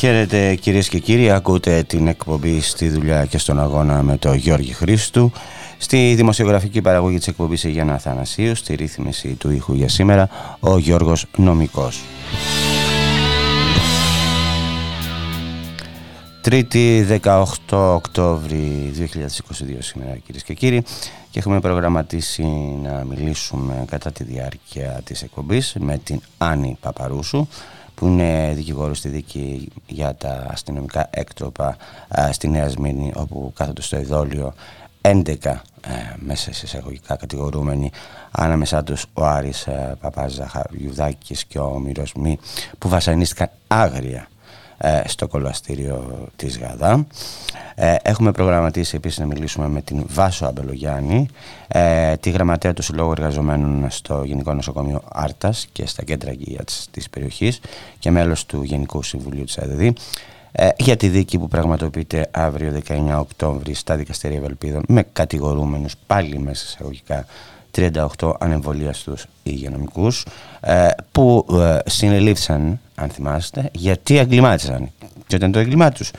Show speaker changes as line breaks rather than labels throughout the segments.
Χαίρετε κυρίες και κύριοι, ακούτε την εκπομπή στη δουλειά και στον αγώνα με τον Γιώργη Χρήστου. Στη δημοσιογραφική παραγωγή της εκπομπής Αγιάννα Αθανασίου, στη ρύθμιση του ήχου για σήμερα, ο Γιώργος Νομικός. Τρίτη 18 Οκτώβρη 2022 σήμερα κυρίες και κύριοι και έχουμε προγραμματίσει να μιλήσουμε κατά τη διάρκεια της εκπομπής με την Άννη Παπαρούσου που είναι δικηγόρος στη δίκη για τα αστυνομικά έκτροπα στη Νέα Σμήνη όπου κάθονται στο ειδόλιο 11 ε, μέσα σε εισαγωγικά κατηγορούμενοι ανάμεσά τους ο Άρης ε, Παπάς Ζαχαριουδάκης και ο Μύρος Μη που βασανίστηκαν άγρια ε, στο κολαστήριο της ΓΑΔΑ. Ε, έχουμε προγραμματίσει επίσης να μιλήσουμε με την Βάσο Αμπελογιάννη, ε, τη γραμματέα του Συλλόγου Εργαζομένων στο Γενικό Νοσοκομείο Άρτας και στα κέντρα υγείας της περιοχής και μέλος του Γενικού Συμβουλίου της ΑΔΔ για τη δίκη που πραγματοποιείται αύριο 19 Οκτώβρη στα δικαστήρια Ευελπίδων με κατηγορούμενους πάλι μέσα σε εισαγωγικά 38 ανεμβολίαστους υγειονομικούς που συνελήφθησαν αν θυμάστε, γιατί εγκλημάτισαν. Και όταν το εγκλημά τους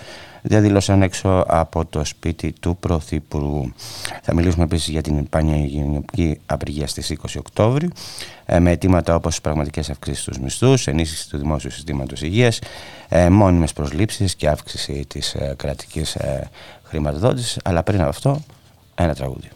διαδήλωσαν έξω από το σπίτι του Πρωθυπουργού. Θα μιλήσουμε επίσης για την πανηγενειακή απεργία στις 20 Οκτώβρη ε, με αιτήματα όπως πραγματικές αυξήσεις στους μισθούς, ενίσχυση του δημόσιου συστήματος υγείας, ε, μόνιμες προσλήψεις και αύξηση της ε, κρατικής χρηματοδότησης. Αλλά πριν από αυτό, ένα τραγούδι.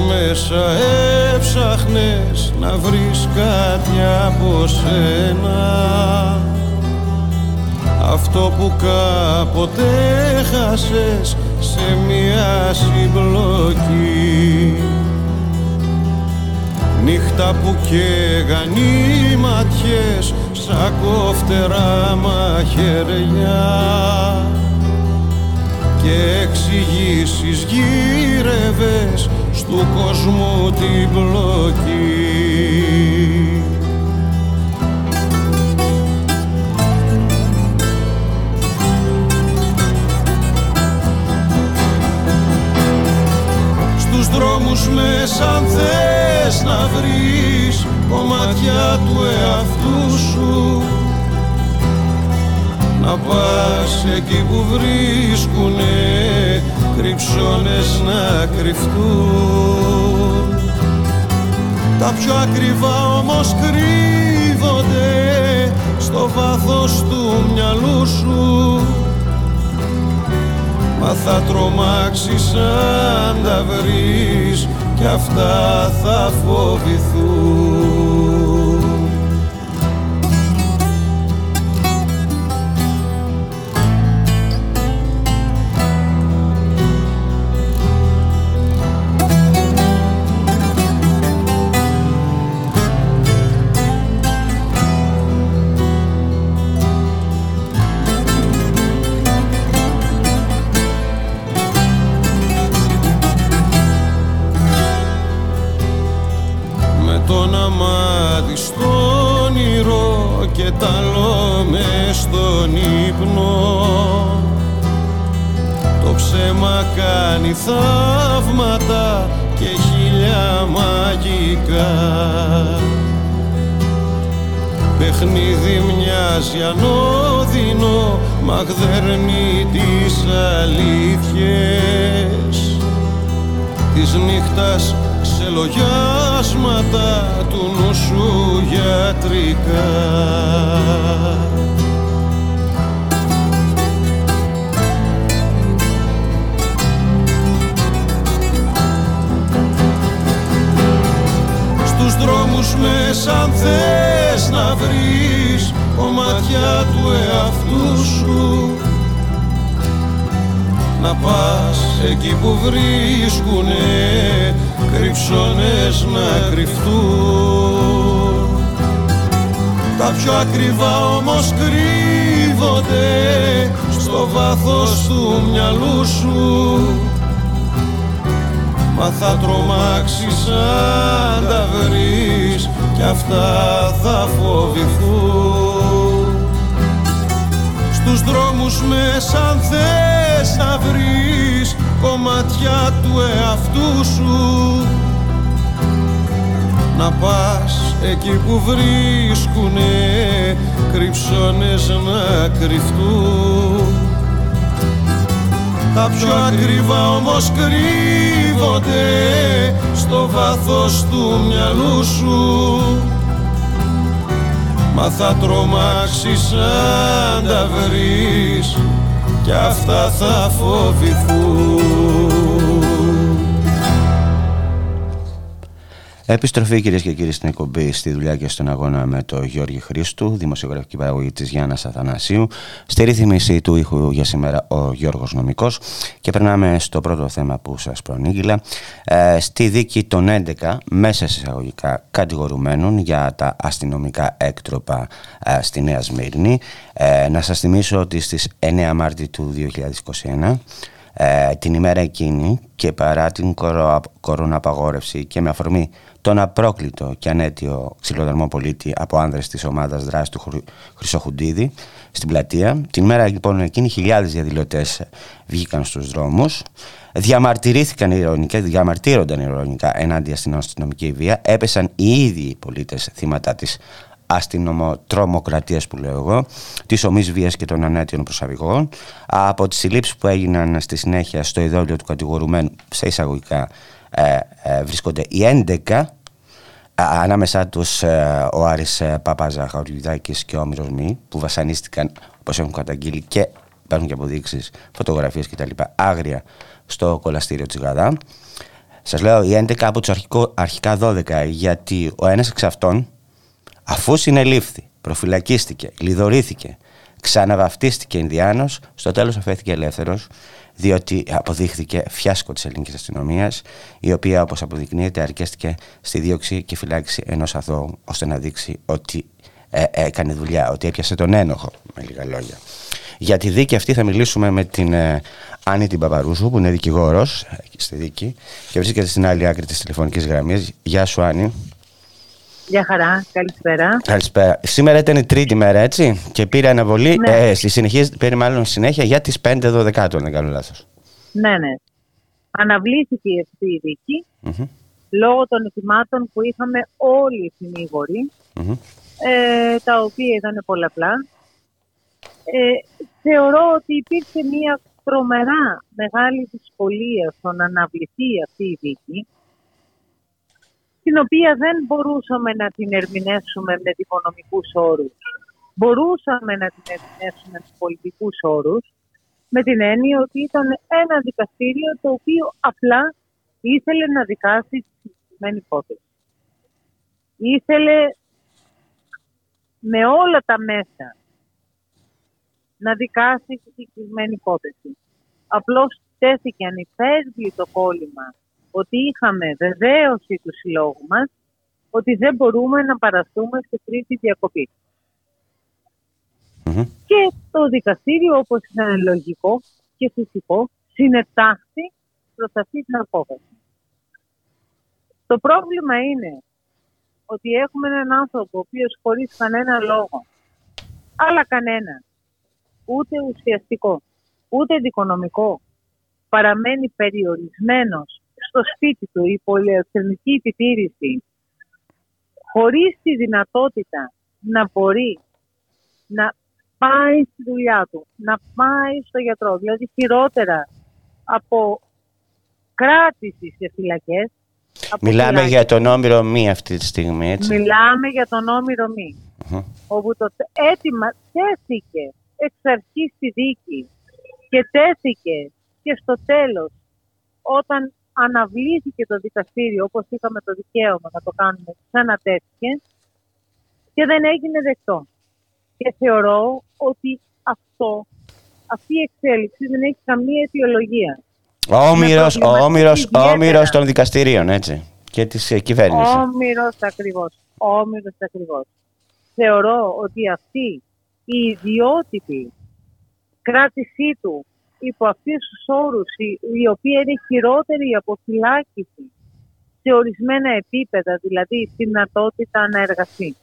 Μέσα έψαχνες να βρεις κάτι από σένα. Αυτό που κάποτε χάσες σε μια συμπλοκή. Νύχτα που καίγαν οι ματιές σαν κόφτερα μαχαιριά. Και εξηγήσεις γύρευες στου κόσμου την πλοκή. Στους δρόμους μέσα αν θες να βρεις κομμάτια του εαυτού σου να πας εκεί που βρίσκουνε κρυψώνες να κρυφτούν. Τα πιο ακριβά όμως κρύβονται στο βάθος του μυαλού σου. Μα θα τρομάξεις αν τα βρεις κι αυτά θα φοβηθούν μαγικά Παιχνίδι μοιάζει ανώδυνο μαγδέρνει τις αλήθειες. Της νύχτας ξελογιάσματα του νου σου γιατρικά να πας εκεί που βρίσκουνε κρυψώνες να κρυφτούν. Τα πιο ακριβά όμως κρύβονται στο βάθος του μυαλού σου. Μα θα τρομάξεις αν τα βρεις κι αυτά θα φοβηθούν. Στους δρόμους μέσα αν θες να βρεις κομμάτια του εαυτού σου. Να πας εκεί που βρίσκουνε κρυψώνες να κρυφτούν. Τα πιο ακριβά όμως κρύβονται στο βάθος του μυαλού σου. Μα θα τρομάξεις αν τα βρεις κι αυτά θα φοβηθούν
Επιστροφή κυρίες και κύριοι στην εκπομπή στη δουλειά και στον αγώνα με τον Γιώργη Χρήστου, δημοσιογραφική παραγωγή της Γιάννας Αθανασίου. Στη ρύθμιση του ήχου για σήμερα ο Γιώργος Νομικός. Και περνάμε στο πρώτο θέμα που σας προανήγγειλα. Ε, στη δίκη των 11 μέσα εισαγωγικά κατηγορουμένων για τα αστυνομικά έκτροπα ε, στη Νέα Σμύρνη. Ε, να σας θυμίσω ότι στις 9 Μάρτη του 2021 ε, την ημέρα εκείνη και παρά την κοροναπαγόρευση και με αφορμή τον απρόκλητο και ανέτιο ξυλοδαρμό πολίτη από άνδρες της ομάδας δράσης του Χρυσοχουντίδη στην πλατεία. Την ημέρα λοιπόν εκείνη χιλιάδες διαδηλωτές βγήκαν στους δρόμους, διαμαρτυρήθηκαν ηρωνικά, διαμαρτύρονταν ηρωνικά ενάντια στην αστυνομική βία, έπεσαν οι ίδιοι οι πολίτες θύματα της αστυνομοτρομοκρατία που λέω εγώ, της ομής βίας και των ανέτειων προσαβηγών, από τις συλλήψεις που έγιναν στη συνέχεια στο ειδόλιο του κατηγορουμένου, σε εισαγωγικά ε, ε, βρίσκονται οι 11 ανάμεσά τους ε, ο Άρης Παπαζαχαριουδάκης και ο Όμηρος Μη που βασανίστηκαν όπως έχουν καταγγείλει και υπάρχουν και αποδείξεις, φωτογραφίες κτλ. άγρια στο κολαστήριο της Γαδά. Σας λέω οι 11 από τους αρχικά 12 γιατί ο ένας εξ αυτών Αφού συνελήφθη, προφυλακίστηκε, λιδωρήθηκε, ξαναβαφτίστηκε Ινδιάνος, στο τέλος αφέθηκε ελεύθερος, διότι αποδείχθηκε φιάσκο της ελληνικής αστυνομίας, η οποία όπως αποδεικνύεται αρκέστηκε στη δίωξη και φυλάξη ενός αθώου, ώστε να δείξει ότι ε, έκανε δουλειά, ότι έπιασε τον ένοχο, με λίγα λόγια. Για τη δίκη αυτή θα μιλήσουμε με την ε, Άννη την Παπαρούζου, που είναι δικηγόρος ε, στη δίκη και βρίσκεται στην άλλη άκρη της τηλεφωνικής γραμμής. Γεια σου Άννη.
Γεια χαρά, καλησπέρα.
Καλησπέρα. Σήμερα ήταν η τρίτη μέρα, έτσι, και πήρε αναβολή. Ναι. Ε, στη συνεχεία, πήρε μάλλον συνέχεια για τις 5 12 δεν κάνω λάθος.
Ναι, ναι. Αναβλήθηκε αυτή η δικη λόγω των ετοιμάτων που είχαμε όλοι οι συνηγοροι ε, τα οποία ήταν πολλαπλά. Ε, θεωρώ ότι υπήρξε μια τρομερά μεγάλη δυσκολία στο να αναβληθεί αυτή η δίκη την οποία δεν μπορούσαμε να την ερμηνεύσουμε με δικονομικούς όρους. Μπορούσαμε να την ερμηνεύσουμε με πολιτικούς όρους, με την έννοια ότι ήταν ένα δικαστήριο το οποίο απλά ήθελε να δικάσει τη συγκεκριμένη υπόθεση. Ήθελε με όλα τα μέσα να δικάσει τη συγκεκριμένη υπόθεση. Απλώς τέθηκε ανυπέρβλητο κόλλημα ότι είχαμε βεβαίωση του συλλόγου μας ότι δεν μπορούμε να παραστούμε σε τρίτη Και το δικαστήριο, όπως ήταν λογικό και φυσικό, συνετάχθη προς αυτή την απόφαση. Το πρόβλημα είναι ότι έχουμε έναν άνθρωπο ο οποίος χωρίς κανένα λόγο, αλλά κανένα, ούτε ουσιαστικό, ούτε δικονομικό, παραμένει περιορισμένος στο σπίτι του η πολυεθνική επιτήρηση χωρίς τη δυνατότητα να μπορεί να πάει στη δουλειά του, να πάει στο γιατρό, δηλαδή χειρότερα από κράτηση σε φυλακές.
Μιλάμε για τον Όμηρο Μη αυτή τη στιγμή, έτσι.
Μιλάμε για τον Όμηρο Μη, όπου το αίτημα τέθηκε εξ αρχής στη δίκη και τέθηκε και στο τέλος όταν αναβλήθηκε το δικαστήριο, όπως είχαμε το δικαίωμα να το κάνουμε, τέτοιο και δεν έγινε δεκτό. Και θεωρώ ότι αυτό, αυτή η εξέλιξη δεν έχει καμία αιτιολογία.
Ο Όμηρος, ο Όμηρος, ο Όμηρος των δικαστηρίων, έτσι, και της ε, κυβέρνησης.
Όμηρος ακριβώς, Όμηρος ακριβώς. Θεωρώ ότι αυτή η ιδιότυπη κράτησή του υπό αυτούς τους όρους, η οποία είναι χειρότερη από φυλάκιση σε ορισμένα επίπεδα, δηλαδή τη δυνατότητα να εργαστεί,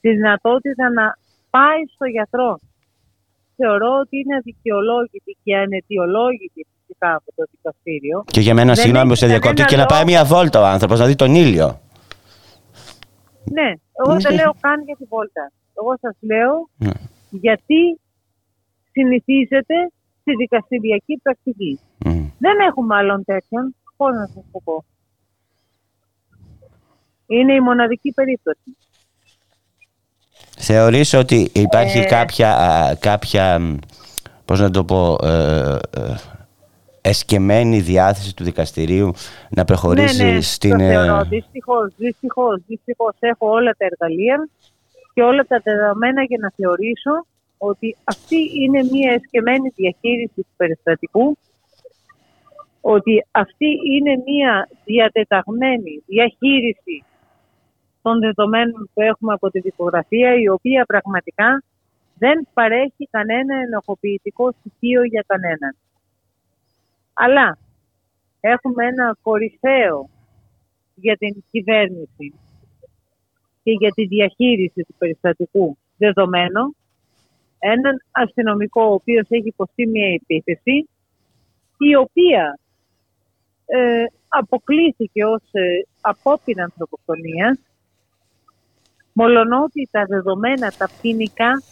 τη δυνατότητα να πάει στο γιατρό. Θεωρώ ότι είναι αδικαιολόγητη και ανετιολόγητη φυσικά από το δικαστήριο.
Και για μένα, συγγνώμη που σε διακόπτω, και να πάει μια βόλτα ο άνθρωπος, να δει τον ήλιο.
Ναι, εγώ δεν λέω καν για τη βόλτα. Εγώ σας λέω ναι. γιατί συνηθίζεται στη δικαστηριακή πρακτική. Δεν έχουμε άλλον τέτοιον. Πώς να σας το πω. Είναι η μοναδική περίπτωση.
Θεωρείς ότι υπάρχει ε... κάποια, κάποια, πώς να το πω, ε, ε, εσκεμμένη διάθεση του δικαστηρίου να προχωρήσει
ναι, ναι,
στην...
Το θεωρώ. Δυστυχώς, δυστυχώς, δυστυχώς έχω όλα τα εργαλεία και όλα τα δεδομένα για να θεωρήσω ότι αυτή είναι μια εσκεμμένη διαχείριση του περιστατικού, ότι αυτή είναι μια διατεταγμένη διαχείριση των δεδομένων που έχουμε από τη δικογραφία, η οποία πραγματικά δεν παρέχει κανένα ενοχοποιητικό στοιχείο για κανέναν. Αλλά έχουμε ένα κορυφαίο για την κυβέρνηση και για τη διαχείριση του περιστατικού δεδομένο, έναν αστυνομικό ο οποίος έχει υποστεί μια επίθεση, η οποία ε, αποκλήθηκε ως ε, απόπειρα ανθρωποκτονίας, μολονότι τα δεδομένα, τα ποινικά,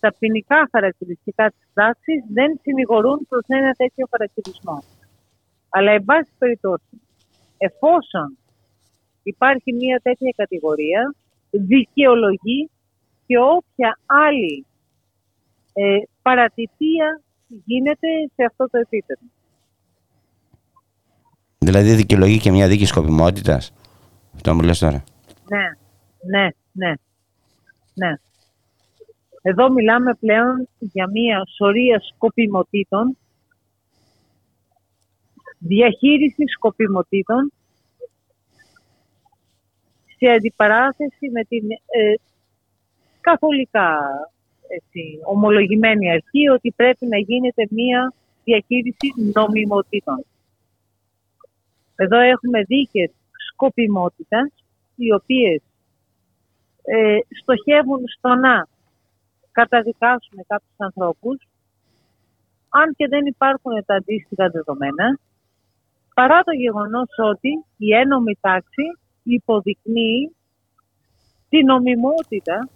τα ποινικά χαρακτηριστικά της πράξης δεν συνηγορούν προς ένα τέτοιο χαρακτηρισμό. Αλλά, εν πάση περιπτώσει, εφόσον υπάρχει μια τέτοια κατηγορία, δικαιολογεί και όποια άλλη ε, παρατυπία γίνεται σε αυτό το επίπεδο.
Δηλαδή δικαιολογεί και μια δίκη σκοπιμότητας. Αυτό μου λες τώρα.
Ναι, ναι, ναι. ναι. Εδώ μιλάμε πλέον για μια σωρία σκοπιμοτήτων, διαχείριση σκοπιμοτήτων σε αντιπαράθεση με την ε, καθολικά έτσι, ομολογημένη αρχή ότι πρέπει να γίνεται μία διαχείριση νομιμοτήτων. Εδώ έχουμε δίκες σκοπιμότητας, οι οποίες ε, στοχεύουν στο να καταδικάσουν κάποιους ανθρώπους, αν και δεν υπάρχουν τα αντίστοιχα δεδομένα, παρά το γεγονός ότι η ένομη τάξη υποδεικνύει την νομιμότητα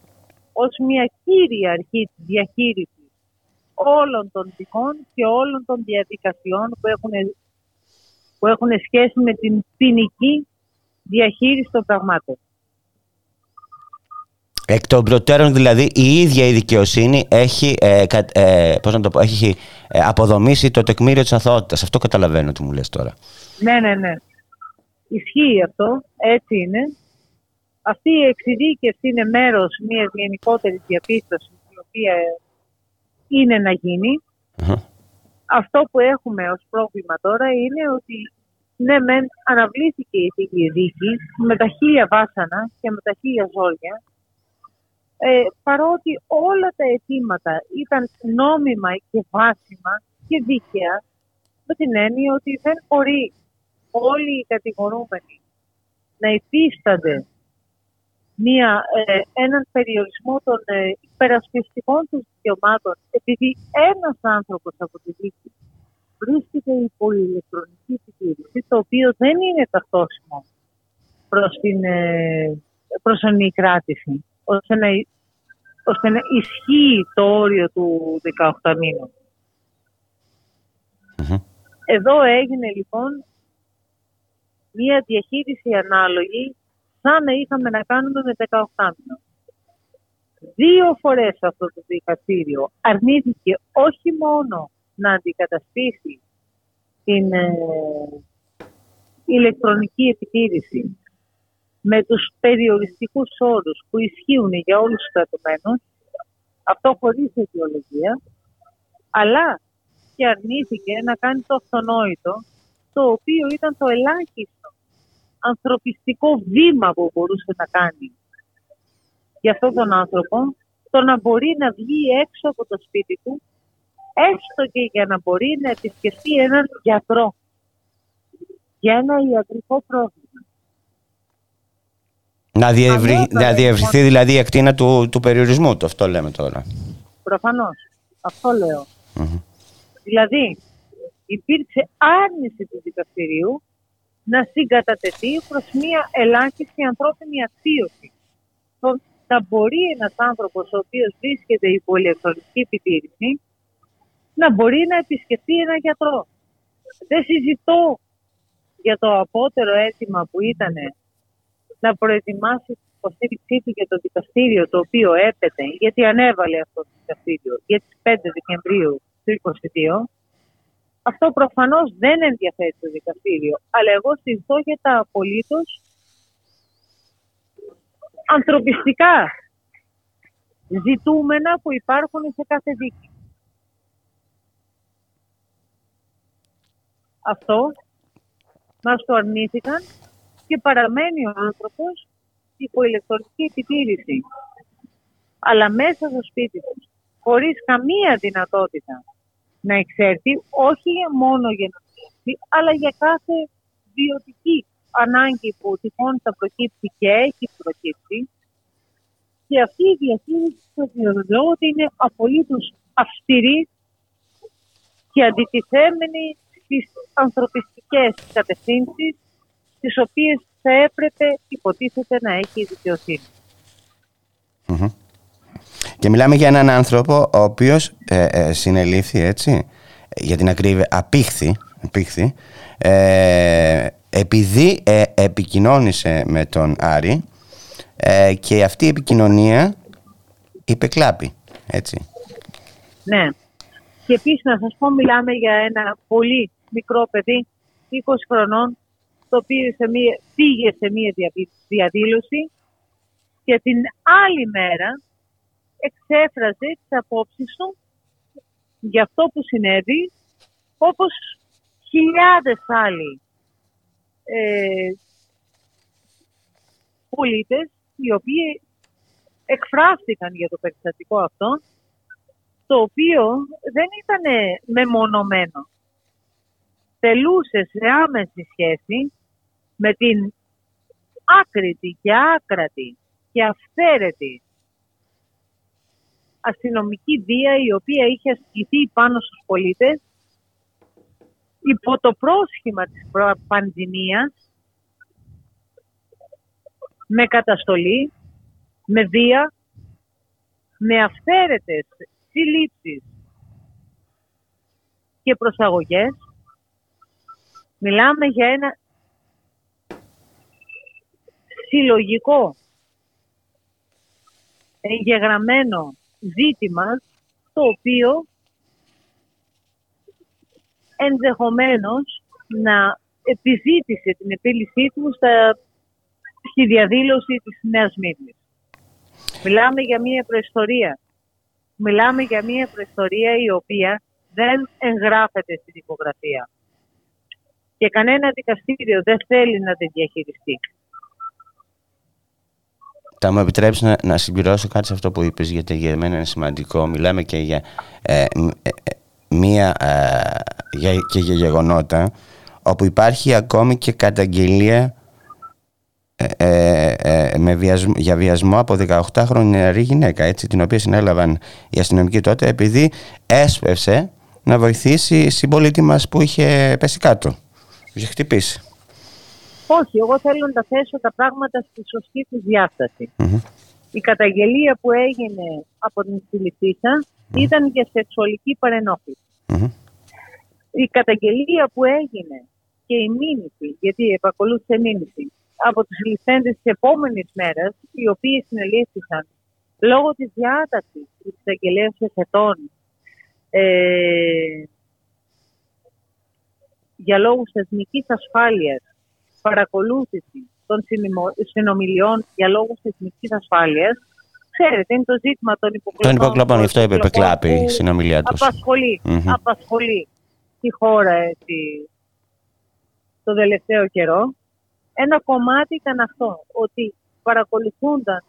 ως μια κύρια αρχή της διαχείρισης όλων των δικών και όλων των διαδικασιών που έχουν, που έχουν σχέση με την ποινική διαχείριση των πραγμάτων.
Εκ των προτέρων δηλαδή η ίδια η δικαιοσύνη έχει, ε, ε, πώς να το πω, έχει ε, αποδομήσει το τεκμήριο της αθωότητας. Αυτό καταλαβαίνω τι μου λες τώρα.
Ναι, ναι, ναι. Ισχύει αυτό, έτσι είναι. Αυτή η εξειδίκευση είναι μέρος μιας γενικότερης διαπίστωσης η οποία είναι να γινει Αυτό που έχουμε ως πρόβλημα τώρα είναι ότι ναι, μεν αναβλήθηκε η δίκη με τα χίλια βάσανα και με τα χίλια ζόρια, ε, παρότι όλα τα αιτήματα ήταν νόμιμα και βάσιμα και δίκαια, με την έννοια ότι δεν μπορεί όλοι οι κατηγορούμενοι να υφίστανται μια, ε, έναν περιορισμό των ε, υπερασπιστικών τους δικαιωμάτων επειδή ένας άνθρωπος από τη δίκη βρίσκεται υπό ηλεκτρονική επιτήρηση το οποίο δεν είναι ταυτόσιμο προς την ε, προσωνή κράτηση ώστε να, ώστε να ισχύει το όριο του 18 μηνων Εδώ έγινε λοιπόν μία διαχείριση ανάλογη σαν να είχαμε να κάνουμε με 18 μήνων. Δύο φορές αυτό το δικαστήριο αρνήθηκε όχι μόνο να αντικαταστήσει την ε, ηλεκτρονική επιτήρηση με τους περιοριστικούς όρους που ισχύουν για όλους τους κρατουμένους, αυτό χωρίς αιτιολογία, αλλά και αρνήθηκε να κάνει το αυτονόητο, το οποίο ήταν το ελάχιστο ανθρωπιστικό βήμα που μπορούσε να κάνει για αυτόν τον άνθρωπο, το να μπορεί να βγει έξω από το σπίτι του, έστω και για να μπορεί να επισκεφτεί έναν γιατρό για ένα ιατρικό πρόβλημα.
Να, διευρυ... να διευρυθεί δηλαδή η ακτίνα του, του περιορισμού του, αυτό λέμε τώρα.
Προφανώς. Αυτό Δηλαδή, υπήρξε άρνηση του δικαστηρίου να συγκατατεθεί προς μια ελάχιστη ανθρώπινη αξίωση. Το να μπορεί ένας άνθρωπος ο οποίος βρίσκεται υπό ηλεκτρονική επιτήρηση να μπορεί να επισκεφτεί ένα γιατρό. Δεν συζητώ για το απότερο αίτημα που ήταν να προετοιμάσει την υποστήριξή του για το δικαστήριο το οποίο έπεται, γιατί ανέβαλε αυτό το δικαστήριο για τις 5 Δεκεμβρίου του 2022, αυτό προφανώς δεν ενδιαφέρει το δικαστήριο, αλλά εγώ συζητώ για τα απολύτως ανθρωπιστικά ζητούμενα που υπάρχουν σε κάθε δίκη. Αυτό μας το αρνήθηκαν και παραμένει ο άνθρωπος υπό ηλεκτρονική επιτήρηση. Αλλά μέσα στο σπίτι τους, χωρίς καμία δυνατότητα να εξέρθει, όχι μόνο για να εξέρθει, αλλά για κάθε βιωτική ανάγκη που τυχόν θα προκύψει και έχει προκύψει. Και αυτή η διαχείριση θα διαβεβαιώ ότι είναι απολύτως αυστηρή και αντιτιθέμενη στις ανθρωπιστικές κατευθύνσεις τις οποίες θα έπρεπε υποτίθεται να έχει η δικαιοσυνη
Και μιλάμε για έναν άνθρωπο ο οποίος ε, ε, συνελήφθη έτσι, για την ακρίβεια, απήχθη, απήχθη ε, επειδή ε, επικοινώνησε με τον Άρη ε, και αυτή η επικοινωνία υπεκλάπη, έτσι.
Ναι. Και επίσης να σας πω, μιλάμε για ένα πολύ μικρό παιδί, 20 χρονών, το οποίο σε μία, πήγε σε μία διαδήλωση και την άλλη μέρα εξέφραζε τις απόψεις του για αυτό που συνέβη, όπως χιλιάδες άλλοι ε, πολίτες οι οποίοι εκφράστηκαν για το περιστατικό αυτό το οποίο δεν ήταν μεμονωμένο. Τελούσε σε άμεση σχέση με την άκρητη και άκρατη και αυθαίρετη αστυνομική βία η οποία είχε ασκηθεί πάνω στους πολίτες υπό το πρόσχημα της πανδημίας με καταστολή, με βία, με αυθαίρετες συλλήψεις και προσαγωγές. Μιλάμε για ένα συλλογικό εγγεγραμμένο ζήτημα το οποίο ενδεχομένως να επιζήτησε την επίλυσή του στα, στη διαδήλωση της Νέας Μύρνης. Μιλάμε για μια προϊστορία. Μιλάμε για μια προϊστορία η οποία δεν εγγράφεται στη δικογραφία. Και κανένα δικαστήριο δεν θέλει να την διαχειριστεί.
Θα μου επιτρέψεις να, να συμπληρώσω κάτι σε αυτό που είπες, γιατί για μένα είναι σημαντικό. Μιλάμε και για ε, ε, ε μία ε, για, και για γεγονότα όπου υπάρχει ακόμη και καταγγελία ε, με βιασμό, για βιασμό από 18χρονη νεαρή γυναίκα έτσι, την οποία συνέλαβαν οι αστυνομικοί τότε επειδή έσπευσε να βοηθήσει συμπολίτη μας που είχε πέσει κάτω, είχε χτυπήσει.
Όχι, εγώ θέλω να τα θέσω τα πράγματα στη σωστή τους διασταση Η καταγγελία που έγινε από την συλληφθησα ήταν για σεξουαλική Η καταγγελία που έγινε και η μήνυση, γιατί επακολούθησε μήνυση, από τους συλληφθέντες της επόμενης μέρας, οι οποίοι συνελήφθησαν λόγω της διάταξης της εξαγγελίας ετών ε, για λόγους εθνικής ασφάλειας παρακολούθηση των συνομιλιών για λόγους εθνικής ασφάλειας ξέρετε, είναι το ζήτημα των υποκλοπών.
Των υποκλοπών, γι' αυτό είπε Πεκλάπη η συνομιλία τους.
Απασχολεί, απασχολεί τη χώρα έτσι, το τελευταίο καιρό. Ένα κομμάτι ήταν αυτό, ότι παρακολουθούνταν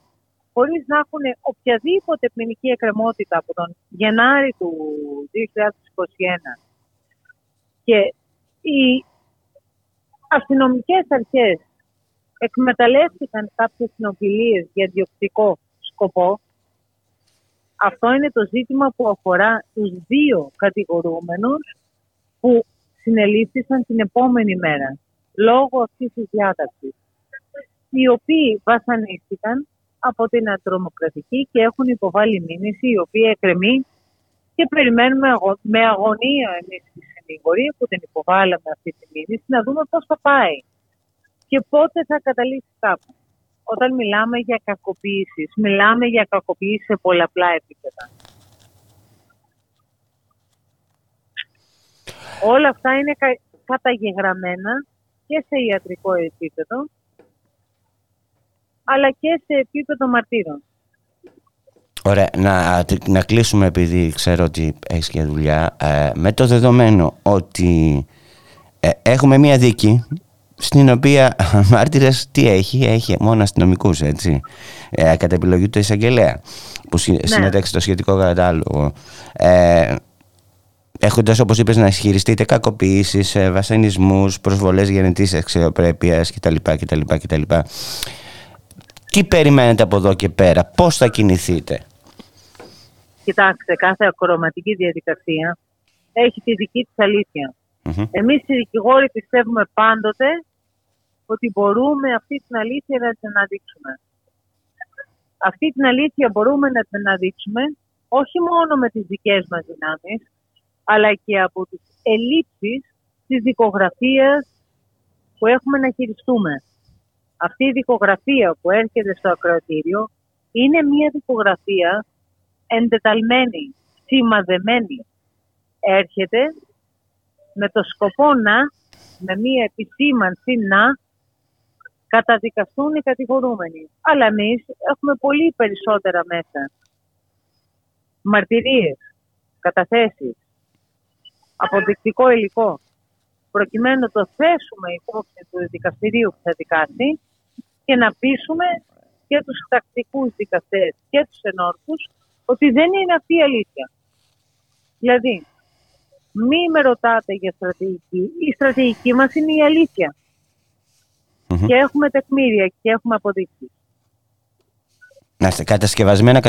χωρίς να έχουν οποιαδήποτε ποινική εκκρεμότητα από τον Γενάρη του 2021 και οι αστυνομικές αρχές εκμεταλλεύτηκαν κάποιες συνομιλίες για διοκτικό σκοπό. Αυτό είναι το ζήτημα που αφορά τους δύο κατηγορούμενους που συνελήφθησαν την επόμενη μέρα λόγω αυτής της διάταξης οι οποίοι βασανίστηκαν από την ατρομοκρατική και έχουν υποβάλει μήνυση η οποία εκκρεμεί και περιμένουμε με αγωνία εμείς τη συνηγορία που την υποβάλαμε αυτή τη μήνυση να δούμε πώς θα πάει και πότε θα καταλήξει κάπου. Όταν μιλάμε για κακοποίησεις, μιλάμε για κακοποίηση σε πολλαπλά επίπεδα. Όλα αυτά είναι καταγεγραμμένα και σε ιατρικό επίπεδο, αλλά και σε επίπεδο μαρτύρων.
Ωραία, να, να κλείσουμε επειδή ξέρω ότι έχεις και δουλειά ε, με το δεδομένο ότι ε, έχουμε μία δίκη στην οποία μάρτυρες τι έχει, έχει μόνο αστυνομικούς, έτσι, ε, κατά επιλογή του εισαγγελέα που ναι. συνέταξε το σχετικό κατάλογο. Ε, έχοντας όπως είπες να ισχυριστείτε κακοποιήσεις, ε, βασανισμούς, προσβολές γενετής αξιοπρέπειας κτλ. κτλ, κτλ. Τι περιμένετε από εδώ και πέρα, πώς θα κινηθείτε;
Κοιτάξτε, κάθε ακροματική διαδικασία έχει τη δική της αλήθεια. Mm-hmm. Εμείς οι δικηγόροι πιστεύουμε πάντοτε ότι μπορούμε αυτή την αλήθεια να την αναδείξουμε. Αυτή την αλήθεια μπορούμε να την αναδείξουμε όχι μόνο με τις δικές μας δυνάμεις, αλλά και από τις ελλείψεις της δικογραφίας που έχουμε να χειριστούμε. Αυτή η δικογραφία που έρχεται στο ακροατήριο είναι μια δικογραφία εντεταλμένη, σημαδεμένη. Έρχεται με το σκοπό να, με μια επισήμανση να καταδικαστούν οι κατηγορούμενοι. Αλλά εμείς έχουμε πολύ περισσότερα μέσα. Μαρτυρίες, καταθέσεις, αποδεικτικό υλικό, προκειμένου να το θέσουμε υπόψη του δικαστηρίου που θα δικάσει και να πείσουμε και τους τακτικούς δικαστές και τους ενόρκους ότι δεν είναι αυτή η αλήθεια. Δηλαδή, μη με ρωτάτε για στρατηγική. Η στρατηγική μας είναι η αλήθεια. Και έχουμε τεκμήρια και έχουμε αποδείξεις.
Να είστε κατασκευασμένα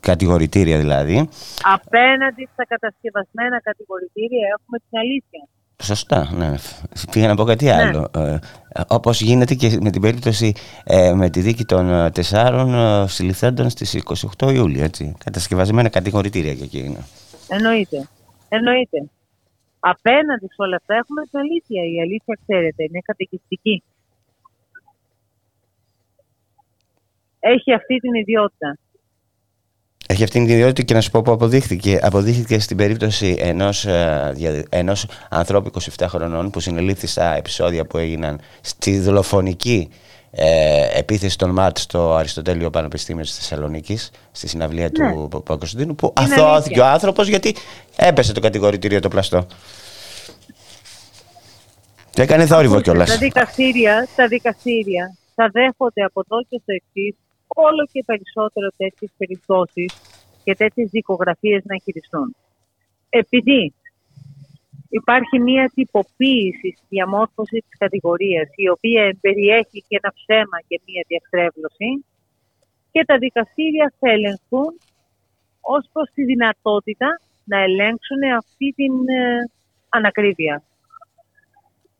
κατηγορητήρια δηλαδή.
Απέναντι στα κατασκευασμένα κατηγορητήρια έχουμε την αλήθεια.
Σωστά, ναι. Πήγα να πω κάτι ναι. άλλο. Ε, όπως γίνεται και με την περίπτωση ε, με τη δίκη των ε, τεσσάρων ε, συλληφθέντων στις 28 Ιούλιο, έτσι. Κατασκευασμένα κατηγορητήρια και εκεί είναι.
Εννοείται. Εννοείται. Απέναντι σε όλα αυτά έχουμε την αλήθεια. Η αλήθεια, ξέρετε, είναι κατοικιστική. Έχει αυτή την ιδιότητα.
Έχει αυτή την ιδιότητα και να σου πω που αποδείχθηκε. Αποδείχθηκε στην περίπτωση ενός, ε, ενός ανθρώπου 27 χρονών που συνελήφθη στα επεισόδια που έγιναν στη δολοφονική ε, επίθεση των ΜΑΤ στο Αριστοτέλειο Πανεπιστήμιο της Θεσσαλονίκης στη συναυλία ναι. του Παπακοσταντίνου που αθώθηκε ο άνθρωπος γιατί έπεσε το κατηγορητήριο το πλαστό. Και έκανε θόρυβο κιόλας.
Τα δικαστήρια, τα δικαστήρια θα δέχονται από εδώ και στο εξής όλο και περισσότερο τέτοιες περιπτώσεις και τέτοιες δικογραφίες να χειριστούν. Επειδή υπάρχει μία τυποποίηση στη διαμόρφωση της κατηγορίας η οποία περιέχει και ένα ψέμα και μία διαστρέβλωση και τα δικαστήρια θα ελεγχούν ως προς τη δυνατότητα να ελέγξουν αυτή την ε, ανακρίβεια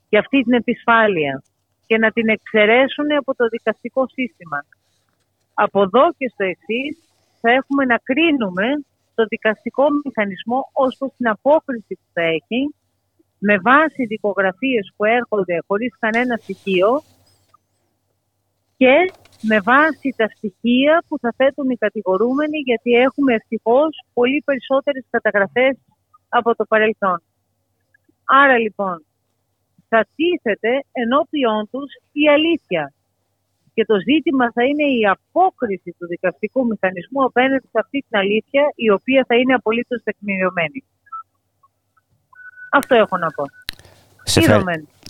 και αυτή την επισφάλεια και να την εξαιρέσουν από το δικαστικό σύστημα. Από εδώ και στο εξής θα έχουμε να κρίνουμε το δικαστικό μηχανισμό ως προς την απόκριση που θα έχει με βάση δικογραφίες που έρχονται χωρίς κανένα στοιχείο και με βάση τα στοιχεία που θα θέτουν οι κατηγορούμενοι γιατί έχουμε ευτυχώς πολύ περισσότερες καταγραφές από το παρελθόν. Άρα λοιπόν
θα τίθεται ενώπιον τους η αλήθεια. Και το ζήτημα θα είναι η απόκριση του δικαστικού μηχανισμού απέναντι σε αυτή την αλήθεια, η οποία θα είναι απολύτως τεκμηριωμένη. Αυτό έχω να πω.
Σε, ευχα...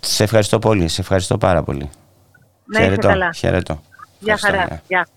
σε ευχαριστώ πολύ. Σε ευχαριστώ πάρα πολύ.
Να είστε καλά.
Χαιρετώ.
Γεια χαρά. Γεια.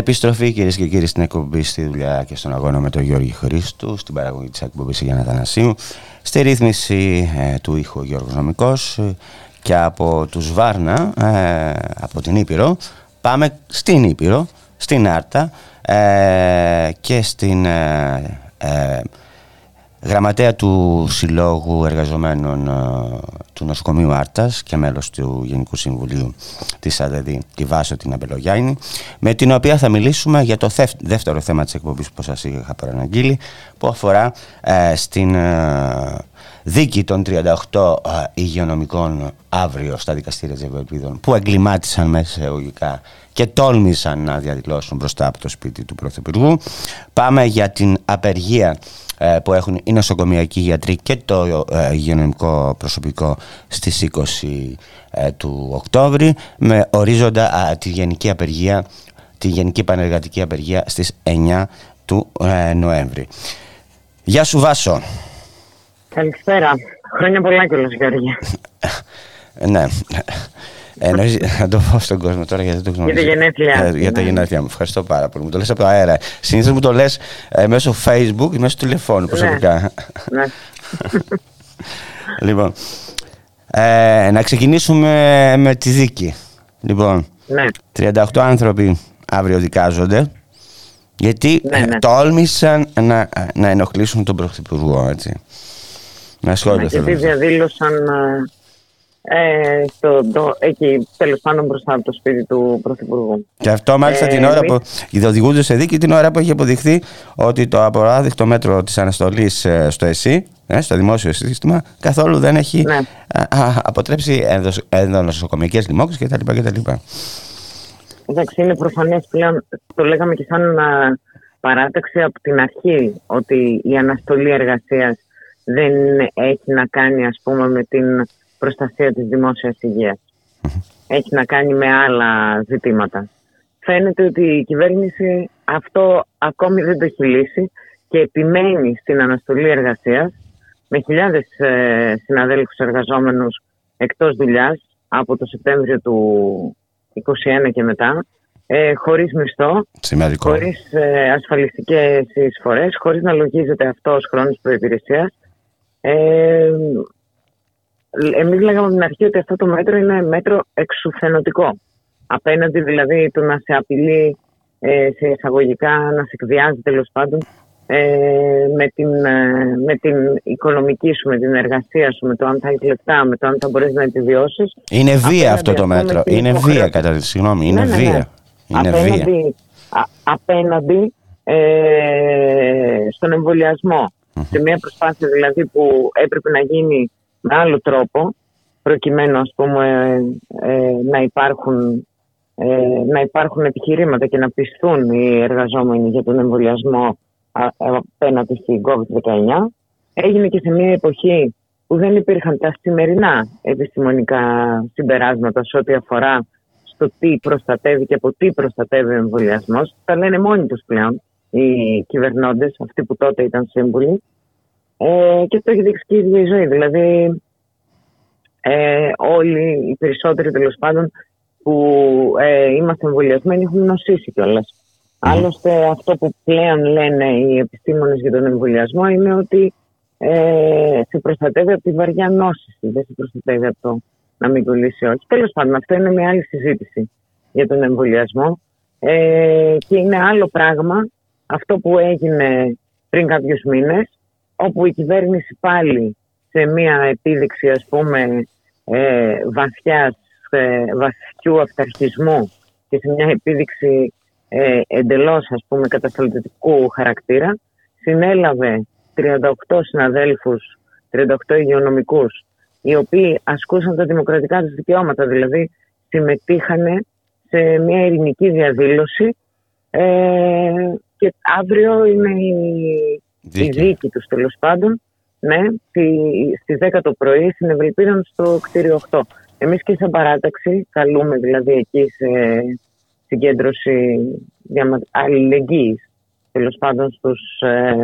Επιστροφή κυρίες και κύριοι στην εκπομπή στη δουλειά και στον αγώνα με τον Γιώργη Χρήστου, στην παραγωγή της εκπομπής Γιάννα Θανασίου, στη ρύθμιση ε, του ήχου Γιώργος Νομικός ε, και από τους Βάρνα, ε, από την Ήπειρο, πάμε στην Ήπειρο, στην Άρτα και στην Γραμματέα του Συλλόγου Εργαζομένων ε, του Νοσοκομείου Άρτας και μέλος του Γενικού Συμβουλίου της ΑΔΔ, τη Βάσο την Αμπελογιάννη, με την οποία θα μιλήσουμε για το δεύτερο θέμα της εκπομπής που σας είχα προαναγγείλει, που αφορά ε, στην ε, δίκη των 38 ε, υγειονομικών αύριο στα δικαστήρια της Ευρωελπίδων, που εγκλημάτισαν μέσα εισαγωγικά και τόλμησαν να διαδηλώσουν μπροστά από το σπίτι του Πρωθυπουργού. Πάμε για την απεργία ε, που έχουν οι νοσοκομιακοί γιατροί και το ε, υγειονομικό προσωπικό στις 20 ε, του Οκτώβρη με ορίζοντα τη γενική απεργία τη γενική πανεργατική απεργία στις 9 του Νοέμβρη. Γεια σου Βάσο.
Καλησπέρα. Χρόνια πολλά κιόλας Γιώργη.
ναι. Εννοείς, να το πω στον κόσμο τώρα γιατί δεν το
γνωρίζω. Για τα γενέθλιά
ε, Για τα γενέθλιά μου. Ευχαριστώ πάρα πολύ. Μου το λες από το αέρα. Συνήθως μου το λες ε, μέσω Facebook ή μέσω τηλεφώνου προσωπικά.
Ναι.
λοιπόν, ε, να ξεκινήσουμε με τη δίκη. Λοιπόν,
ναι.
38 άνθρωποι αύριο δικάζονται γιατί ναι, ναι. τόλμησαν να, να ενοχλήσουν τον Πρωθυπουργό, έτσι.
Με σχόλιο ναι, Γιατί διαδήλωσαν ε, ε, στο, το, εκεί τέλος πάντων μπροστά από το σπίτι του Πρωθυπουργού.
Και αυτό μάλιστα την ώρα που οδηγούνται σε δίκη, την ώρα που έχει αποδειχθεί ότι το αποράδεικτο μέτρο της αναστολής ε, στο ΕΣΥ, ε, στο δημόσιο σύστημα, καθόλου δεν έχει ναι. αποτρέψει ενδονοσοκομιακέ λοιμώξει κτλ. κτλ.
Εντάξει, είναι προφανές πλέον, το λέγαμε και σαν παράταξη από την αρχή, ότι η αναστολή εργασίας δεν έχει να κάνει, ας πούμε, με την προστασία της δημόσιας Έχει να κάνει με άλλα ζητήματα. Φαίνεται ότι η κυβέρνηση αυτό ακόμη δεν το έχει λύσει και επιμένει στην αναστολή εργασίας με χιλιάδες ε, συναδέλφους εργαζόμενους εκτός δουλειάς από το Σεπτέμβριο του 2021 και μετά, ε, χωρίς μισθό,
Σημαντικό.
χωρίς ε, ασφαλιστικές εισφορές, χωρίς να λογίζεται αυτό ως χρόνος προϋπηρεσίας. Ε, εμείς λέγαμε από την αρχή ότι αυτό το μέτρο είναι μέτρο εξουθενωτικό. Απέναντι δηλαδή του να σε απειλεί ε, σε εισαγωγικά, να σε εκβιάζει τέλος πάντων ε, με, την, ε, με την οικονομική σου, με την εργασία σου, με το αν θα έχεις λεφτά, με το αν θα μπορέσει να επιβιώσεις.
Είναι βία αυτό το μέτρο. Είναι βία, κατά τη συγγνώμη. Είναι ναι, ναι, ναι. βία. Είναι
απέναντι, βία. απέναντι ε, στον εμβολιασμό. Σε μια προσπάθεια δηλαδή που έπρεπε να γίνει με άλλο τρόπο, προκειμένου ας πούμε, ε, να υπάρχουν να υπάρχουν επιχειρήματα και να πιστούν οι εργαζόμενοι για τον εμβολιασμό απέναντι στην COVID-19. Έγινε και σε μια εποχή που δεν υπήρχαν τα σημερινά επιστημονικά συμπεράσματα σε ό,τι αφορά στο τι προστατεύει και από τι προστατεύει ο εμβολιασμός. Τα λένε μόνοι τους πλέον οι κυβερνώντες, αυτοί που τότε ήταν σύμβουλοι. Ε, και αυτό έχει δείξει και η ίδια η ζωή. Δηλαδή, ε, όλοι οι περισσότεροι τέλος πάντων που ε, είμαστε εμβολιασμένοι έχουν νοσήσει κιόλας. Άλλωστε αυτό που πλέον λένε οι επιστήμονες για τον εμβολιασμό είναι ότι ε, σε προστατεύει από τη βαριά νόση, δεν σε προστατεύει από το να μην κολλήσει όχι. Τέλος πάντων, αυτό είναι μια άλλη συζήτηση για τον εμβολιασμό. Ε, και είναι άλλο πράγμα αυτό που έγινε πριν κάποιους μήνες, όπου η κυβέρνηση πάλι σε μια επίδειξη ας πούμε ε, βαθιάς, ε, βαθιού αυταρχισμού και σε μια επίδειξη ε, εντελώς ας πούμε κατασταλτικού χαρακτήρα συνέλαβε 38 συναδέλφους, 38 υγειονομικούς οι οποίοι ασκούσαν τα δημοκρατικά τους δικαιώματα, δηλαδή συμμετείχαν σε μια ειρηνική διαδήλωση ε, και αύριο είναι η, η δίκη τους τέλος πάντων ναι, στις 10 το πρωί συνευρυπήραν στο κτίριο 8. Εμείς και σαν παράταξη καλούμε δηλαδή εκεί σε συγκέντρωση αλληλεγγύης τέλος πάντων στους ε,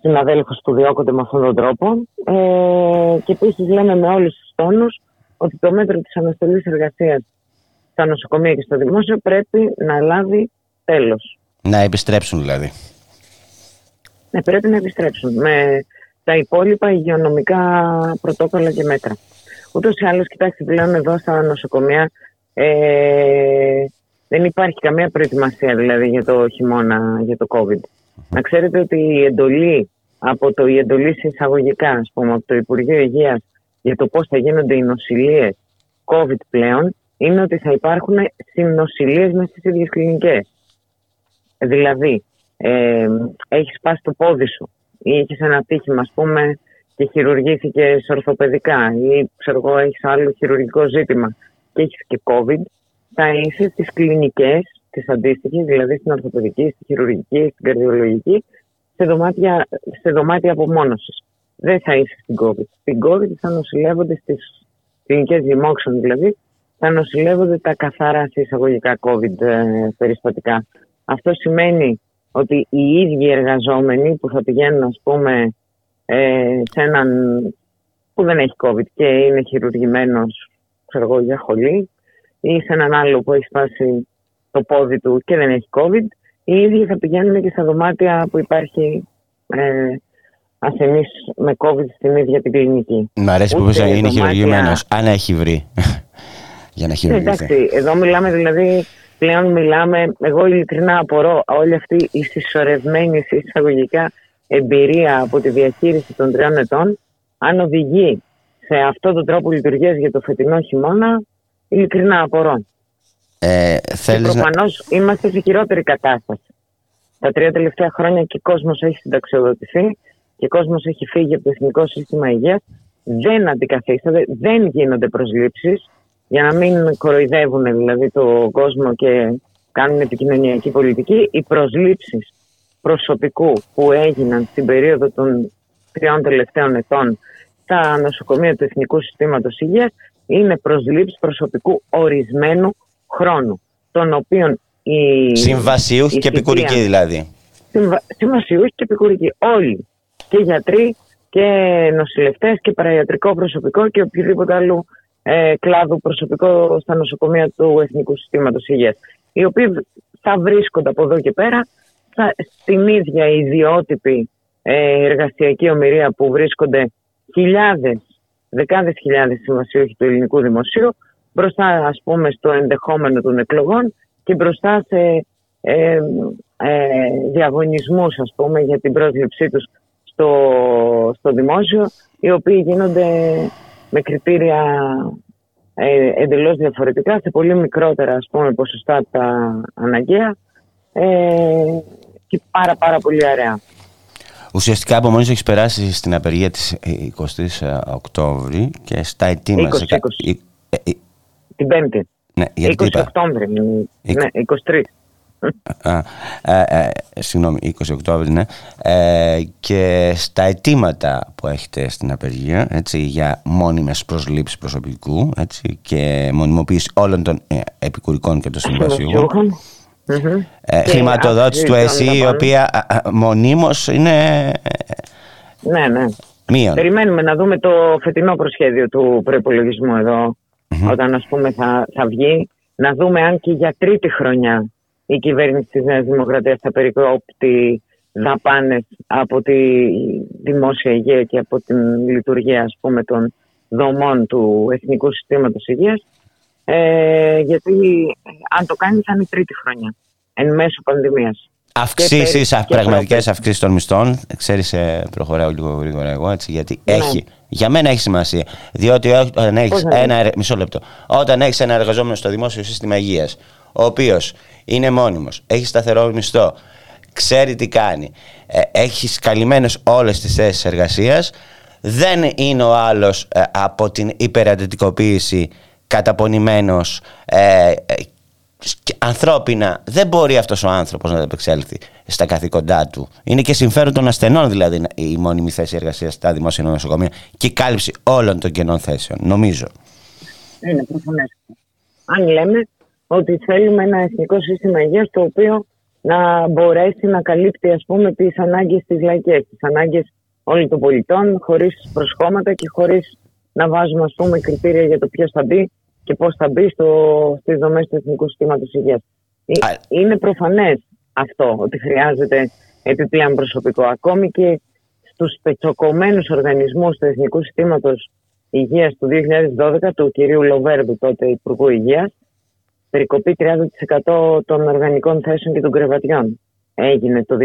συναδέλφους που διώκονται με αυτόν τον τρόπο ε, και επίσης λέμε με όλους τους τόνους ότι το μέτρο της αναστολής εργασίας στα νοσοκομεία και στο δημόσιο πρέπει να λάβει τέλος.
Να επιστρέψουν δηλαδή.
Ναι, πρέπει να επιστρέψουν με τα υπόλοιπα υγειονομικά πρωτόκολλα και μέτρα. Ούτως ή άλλως, κοιτάξτε πλέον εδώ στα νοσοκομεία ε, δεν υπάρχει καμία προετοιμασία δηλαδή για το χειμώνα, για το COVID. Να ξέρετε ότι η εντολή από το η εντολή εισαγωγικά, ας πούμε, από το Υπουργείο Υγείας για το πώς θα γίνονται οι νοσηλίες COVID πλέον, είναι ότι θα υπάρχουν συνοσηλίες μέσα στις ίδιες κλινικές. Δηλαδή, ε, έχεις σπάσει το πόδι σου ή έχεις ένα ατύχημα, ας πούμε, και χειρουργήθηκες ορθοπαιδικά ή ξέρω εγώ έχεις άλλο χειρουργικό ζήτημα και έχεις και COVID, θα είσαι στις κλινικές, τις αντίστοιχες, δηλαδή στην ορθοπαιδική, στη χειρουργική, στην καρδιολογική, σε δωμάτια, σε δωμάτια απομόνωσης. Δεν θα είσαι στην COVID. Στην COVID θα νοσηλεύονται στις κλινικές δημόξεων, δηλαδή, θα νοσηλεύονται τα καθαρά σε εισαγωγικά COVID ε, περιστατικά. Αυτό σημαίνει ότι οι ίδιοι εργαζόμενοι που θα πηγαίνουν, ας πούμε, ε, σε έναν που δεν έχει COVID και είναι χειρουργημένος ξέρω εγώ, για χολή ή σε έναν άλλο που έχει σπάσει το πόδι του και δεν έχει COVID, οι ίδιοι θα πηγαίνουν και στα δωμάτια που υπάρχει ε, ασθενή με COVID στην ίδια την κλινική.
Μ' αρέσει που δωμάτια... είναι χειρουργημένος, αν έχει βρει. για να χειρουργηθεί.
Εντάξει, εδώ μιλάμε δηλαδή, πλέον μιλάμε, εγώ ειλικρινά απορώ όλη αυτή η συσσωρευμένη εισαγωγικά εμπειρία από τη διαχείριση των τριών ετών, αν οδηγεί σε αυτόν τον τρόπο λειτουργίας για το φετινό χειμώνα, ειλικρινά απορώ.
Ε, θέλεις
προφανώς είμαστε σε χειρότερη κατάσταση. Τα τρία τελευταία χρόνια και ο κόσμος έχει συνταξιοδοτηθεί και ο κόσμος έχει φύγει από το Εθνικό Σύστημα Υγείας. Δεν αντικαθίσταται, δεν γίνονται προσλήψεις. Για να μην κοροϊδεύουν δηλαδή το κόσμο και κάνουν επικοινωνιακή πολιτική, οι προσλήψεις προσωπικού που έγιναν στην περίοδο των τριών τελευταίων ετών στα νοσοκομεία του Εθνικού Συστήματος Υγείας είναι προσλήψεις προσωπικού ορισμένου χρόνου, των οποίων
η Συμβασιούχοι και επικουρικοί δηλαδή.
Συμβα... Συμβασιούχοι και επικουρικοί. Όλοι. Και γιατροί και νοσηλευτές και παραϊατρικό προσωπικό και οποιοδήποτε άλλο ε, κλάδο προσωπικό στα νοσοκομεία του Εθνικού Συστήματος Υγείας. Οι οποίοι θα βρίσκονται από εδώ και πέρα θα, στην ίδια ιδιότυπη ε, εργασιακή ομοιρία που βρίσκονται χιλιάδες, δεκάδες χιλιάδες συμβασιούχοι του ελληνικού δημοσίου μπροστά ας πούμε στο ενδεχόμενο των εκλογών και μπροστά σε ε, ε, διαγωνισμούς ας πούμε για την πρόσληψή τους στο, στο δημόσιο οι οποίοι γίνονται με κριτήρια ε, εντελώς διαφορετικά σε πολύ μικρότερα ας πούμε ποσοστά τα αναγκαία ε, και πάρα πάρα πολύ αραιά.
Ουσιαστικά από μόνος έχεις περάσει στην απεργία της 20 Οκτώβρη και στα αιτήματα...
20, 20. Την Πέμπτη.
Ναι, γιατί
20 Οκτώβρη, ναι, 23.
Α, ε, ε, συγγνώμη, 20 Οκτώβρη, ναι. Ε, και στα αιτήματα που έχετε στην απεργία έτσι, για μόνιμες προσλήψεις προσωπικού έτσι, και μονιμοποίηση όλων των ε, επικουρικών και των συμβασιών. Ε, χρηματοδότηση του ΕΣΥ, η οποία μονίμως είναι
ναι, ναι.
μείον.
Περιμένουμε να δούμε το φετινό προσχέδιο του προπολογισμού όταν ας πούμε θα, θα βγει, να δούμε αν και για τρίτη χρονιά η κυβέρνηση της Νέας Δημοκρατίας θα περικόπτει δαπάνες από τη δημόσια υγεία και από την λειτουργία ας πούμε των δομών του Εθνικού Συστήματος Υγείας ε, γιατί αν το κάνεις θα είναι η τρίτη χρονιά εν μέσω πανδημίας.
Αυξήσεις, πραγματικές αυξήσεις των μισθών. Ξέρεις, ε, προχωράω λίγο γρήγορα εγώ έτσι, γιατί ναι. έχει, για μένα έχει σημασία. Διότι όταν έχεις ένα. Μισό λεπτό. Όταν έχεις ένα εργαζόμενο στο δημόσιο σύστημα υγείας, ο οποίος είναι μόνιμος, έχει σταθερό μισθό, ξέρει τι κάνει, ε, έχεις καλυμμένες όλες τις θέσεις εργασίας, δεν είναι ο άλλος ε, από την υπεραντιτικοποίηση καταπονημένος ε, ανθρώπινα δεν μπορεί αυτός ο άνθρωπος να επεξέλθει στα καθήκοντά του. Είναι και συμφέρον των ασθενών δηλαδή η μόνιμη θέση εργασίας στα δημόσια νοσοκομεία και η κάλυψη όλων των κενών θέσεων, νομίζω.
Είναι προφανέ. Αν λέμε ότι θέλουμε ένα εθνικό σύστημα υγείας το οποίο να μπορέσει να καλύπτει ας πούμε τις ανάγκες της λαϊκές, τις ανάγκες όλων των πολιτών χωρίς προσχώματα και χωρίς να βάζουμε ας πούμε κριτήρια για το ποιος θα μπει και πώς θα μπει στο, στις δομές του Εθνικού Συστήματος Υγείας. Ε, είναι προφανές αυτό ότι χρειάζεται επιπλέον προσωπικό. Ακόμη και στους πετσοκομμένους οργανισμούς του Εθνικού Συστήματος Υγείας του 2012 του κυρίου Λοβέρδου τότε Υπουργού Υγείας περικοπή 30% των οργανικών θέσεων και των κρεβατιών. Έγινε το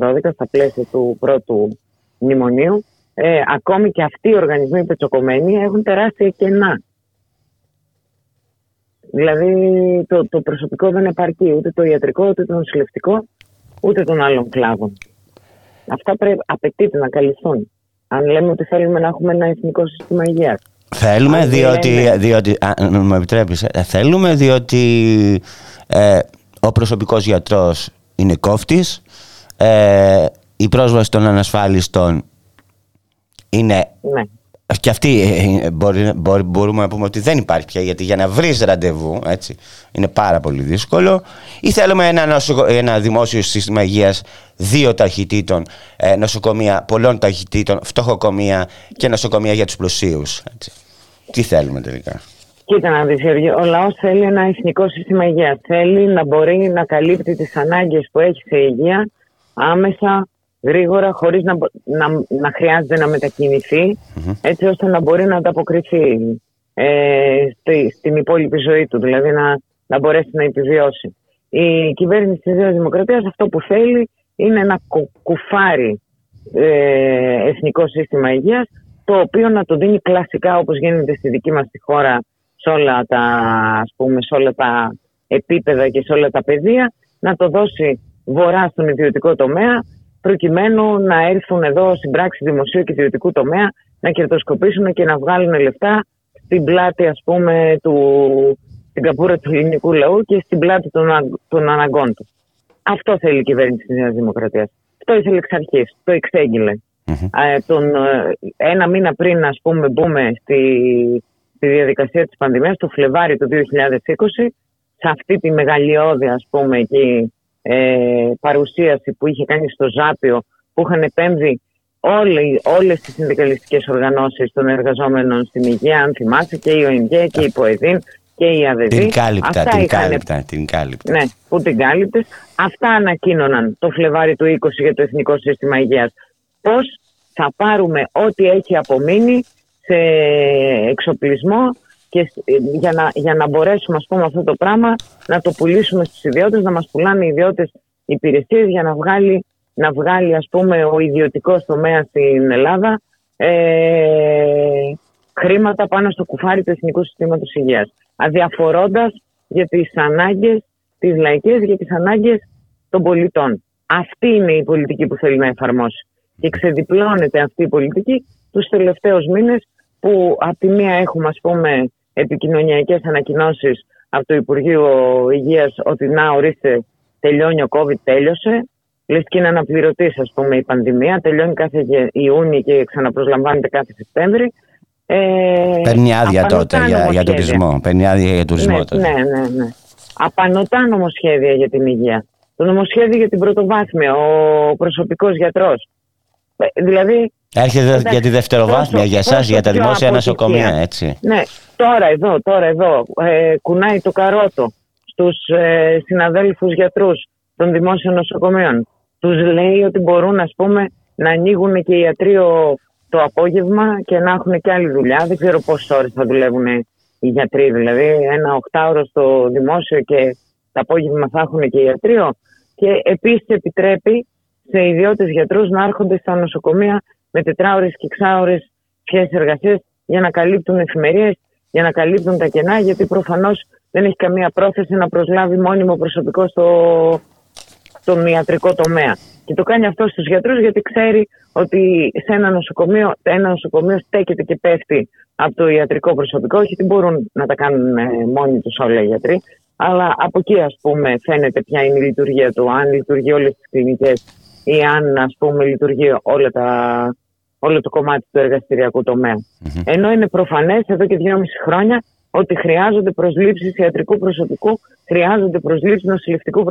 2012 στα πλαίσια του πρώτου μνημονίου. Ε, ακόμη και αυτοί οι οργανισμοί πετσοκομμένοι έχουν τεράστια κενά Δηλαδή το, το προσωπικό δεν επαρκεί ούτε το ιατρικό, ούτε το νοσηλευτικό, ούτε των άλλων κλάδων. Αυτά πρέπει, απαιτείται να καλυφθούν. Αν λέμε ότι θέλουμε να έχουμε ένα εθνικό σύστημα υγείας.
Θέλουμε, διότι, διότι αν μου επιτρέπεις, ε, θέλουμε διότι ε, ο προσωπικός γιατρός είναι κόφτης, ε, η πρόσβαση των ανασφάλιστων είναι
ναι
και αυτή ε, ε, μπορεί, μπορεί, μπορούμε να πούμε ότι δεν υπάρχει πια γιατί για να βρεις ραντεβού έτσι, είναι πάρα πολύ δύσκολο ή θέλουμε ένα, νοσοκο, ένα δημόσιο σύστημα υγείας δύο ταχυτήτων ε, νοσοκομεία πολλών ταχυτήτων, φτωχοκομεία και νοσοκομεία για τους πλουσίους έτσι. τι θέλουμε τελικά;
Κοίτα να δεις ο λαός θέλει ένα εθνικό σύστημα υγείας θέλει να μπορεί να καλύπτει τις ανάγκες που έχει σε υγεία άμεσα γρήγορα χωρίς να, να, να χρειάζεται να μετακινηθει έτσι ώστε να μπορεί να ανταποκριθεί ε, στη, στην υπόλοιπη ζωή του, δηλαδή να, να μπορέσει να επιβιώσει. Η κυβέρνηση της Νέας Δημοκρατίας αυτό που θέλει είναι να κουφάρει ε, εθνικό σύστημα υγείας το οποίο να το δίνει κλασικά όπως γίνεται στη δική μας τη χώρα σε όλα τα, ας πούμε, σε όλα τα επίπεδα και σε όλα τα πεδία να το δώσει βορρά στον ιδιωτικό τομέα προκειμένου να έρθουν εδώ στην πράξη δημοσίου και ιδιωτικού τομέα να κερδοσκοπήσουν και να βγάλουν λεφτά στην πλάτη ας πούμε του, στην καπούρα του ελληνικού λαού και στην πλάτη των, των αναγκών τους. Αυτό θέλει η κυβέρνηση της Νέας Δημοκρατίας. Αυτό ήθελε εξ αρχής, το εξέγγειλε. Ε, τον, ε, ένα μήνα πριν ας πούμε μπούμε στη, στη διαδικασία της πανδημίας, το Φλεβάρι του 2020, σε αυτή τη μεγαλειώδη ας πούμε εκεί, ε, παρουσίαση που είχε κάνει στο Ζάπιο που είχαν επέμβει όλοι, όλες τις συνδικαλιστικές οργανώσεις των εργαζόμενων στην υγεία, αν θυμάσαι, και η ΟΕΝΚΕ και η ΠΟΕΔΗΝ και η ΑΔΕΔΗ.
Την κάλυπτα, την κάλυπτα, την κάλυπτα.
Ναι, που την κάλυπτες. Αυτά ανακοίνωναν το Φλεβάρι του 20 για το Εθνικό Σύστημα Υγείας. Πώς θα πάρουμε ό,τι έχει απομείνει σε εξοπλισμό και για να, για να μπορέσουμε ας πούμε αυτό το πράγμα να το πουλήσουμε στους ιδιώτες, να μας πουλάνε οι ιδιώτες υπηρεσίες για να βγάλει να βγάλει ας πούμε ο ιδιωτικός τομέα στην Ελλάδα ε, χρήματα πάνω στο κουφάρι του Εθνικού Συστήματος Υγείας αδιαφορώντας για τις ανάγκες τις λαϊκές, για τις ανάγκες των πολιτών. Αυτή είναι η πολιτική που θέλει να εφαρμόσει. Και ξεδιπλώνεται αυτή η πολιτική τους τελευταίους μήνες που από τη μία έχουμε ας πούμε επικοινωνιακές ανακοινώσεις από το Υπουργείο Υγείας ότι να ορίστε τελειώνει ο COVID, τέλειωσε. Λες και είναι αναπληρωτής, ας πούμε, η πανδημία. Τελειώνει κάθε Ιούνιο και ξαναπροσλαμβάνεται κάθε Σεπτέμβρη.
Ε, Παίρνει άδεια τότε για, για τουρισμό. Παίρνει άδεια για τουρισμό
ναι, τότε. Ναι, ναι, ναι. Απανοτά νομοσχέδια για την υγεία. Το νομοσχέδιο για την πρωτοβάθμια, ο προσωπικός γιατρός. Ε, δηλαδή.
Έρχεται εντάξει, για τη δευτεροβάθμια για εσά, για τα δημόσια νοσοκομεία, έτσι.
Ναι, τώρα εδώ, τώρα εδώ. Ε, κουνάει το καρότο στους ε, συναδέλφους γιατρούς των δημόσιων νοσοκομείων. Τους λέει ότι μπορούν ας πούμε να ανοίγουν και ιατρείο το απόγευμα και να έχουν και άλλη δουλειά. Δεν ξέρω πόσες ώρες θα δουλεύουν οι γιατροί. Δηλαδή, ένα οκτάωρο στο δημόσιο και το απόγευμα θα έχουν και ιατρείο. Και επίσης επιτρέπει σε ιδιώτες γιατρούς να έρχονται στα νοσοκομεία με τετράωρες και εξάωρες σχέσει εργασίας για να καλύπτουν εφημερίες, για να καλύπτουν τα κενά, γιατί προφανώς δεν έχει καμία πρόθεση να προσλάβει μόνιμο προσωπικό στο, στον ιατρικό τομέα. Και το κάνει αυτό στους γιατρούς γιατί ξέρει ότι σε ένα νοσοκομείο, ένα νοσοκομείο στέκεται και πέφτει από το ιατρικό προσωπικό. Όχι ότι μπορούν να τα κάνουν ε, μόνοι τους όλοι οι γιατροί, αλλά από εκεί ας πούμε φαίνεται ποια είναι η λειτουργία του, αν λειτουργεί όλες τις κλινικές ή αν ας πούμε λειτουργεί όλα τα, όλο το κομμάτι του εργαστηριακού Ενώ είναι προφανές εδώ και δυόμιση χρόνια ότι χρειάζονται προσλήψεις ιατρικού προσωπικού, χρειάζονται προσλήψεις νοσηλευτικού